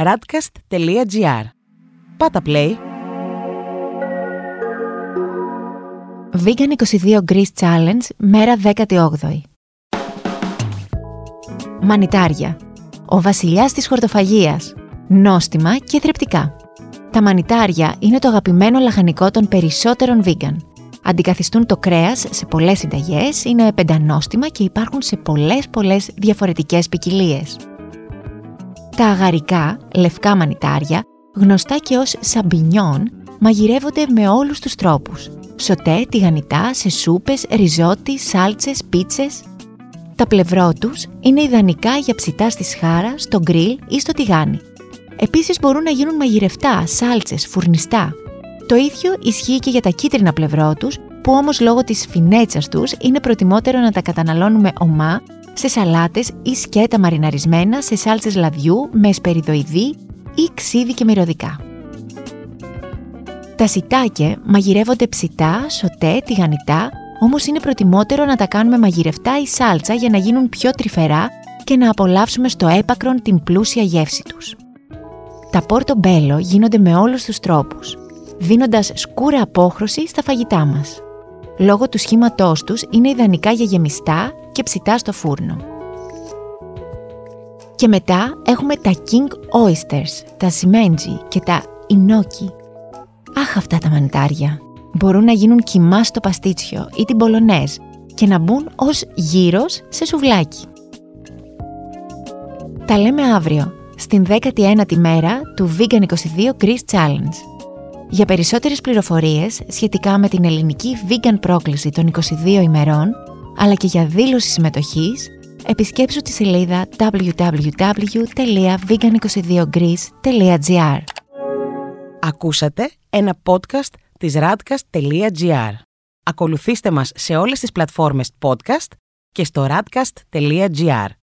radcast.gr. Πάτα play. Vegan 22 Greece Challenge, μέρα 18η. Μανιτάρια. Ο βασιλιάς της χορτοφαγίας. Νόστιμα και θρεπτικά. Τα μανιτάρια είναι το αγαπημένο λαχανικό των περισσότερων vegan. Αντικαθιστούν το κρέας σε πολλές συνταγές, είναι πεντανόστιμα και υπάρχουν σε πολλές πολλές διαφορετικές ποικιλίες. Τα αγαρικά, λευκά μανιτάρια, γνωστά και ως σαμπινιόν, μαγειρεύονται με όλους τους τρόπους. Σοτέ, τηγανιτά, σε σούπες, ριζότι, σάλτσες, πίτσες. Τα πλευρό τους είναι ιδανικά για ψητά στη σχάρα, στο γκριλ ή στο τηγάνι. Επίσης μπορούν να γίνουν μαγειρευτά, σάλτσες, φουρνιστά. Το ίδιο ισχύει και για τα κίτρινα πλευρό τους, που όμως λόγω της φινέτσας τους είναι προτιμότερο να τα καταναλώνουμε ομά, σε σαλάτες ή σκέτα μαριναρισμένα σε σάλτσες λαδιού με εσπεριδοειδή ή ξύδι και μυρωδικά. Τα σιτάκια μαγειρεύονται ψητά, σοτέ, τηγανιτά, όμως είναι προτιμότερο να τα κάνουμε μαγειρευτά ή σάλτσα για να γίνουν πιο τρυφερά και να απολαύσουμε στο έπακρον την πλούσια γεύση τους. Τα πόρτο μπέλο γίνονται με όλους τους τρόπους, δίνοντας σκούρα απόχρωση στα φαγητά μας. Λόγω του σχήματός τους είναι ιδανικά για γεμιστά και ψητά στο φούρνο. Και μετά έχουμε τα King Oysters, τα Simenji και τα Inoki. Αχ αυτά τα μανιτάρια! Μπορούν να γίνουν κοιμά στο παστίτσιο ή την πολονέζ και να μπουν ως γύρος σε σουβλάκι. Τα λέμε αύριο, στην 19η μέρα του Vegan 22 Greece Challenge. Για περισσότερες πληροφορίες σχετικά με την ελληνική vegan πρόκληση των 22 ημερών, αλλά και για δήλωση συμμετοχής, επισκέψου τη σελίδα www.vegan22greece.gr Ακούσατε ένα podcast της radcast.gr. Ακολουθήστε μας σε όλες τις πλατφόρμες podcast και στο radcast.gr.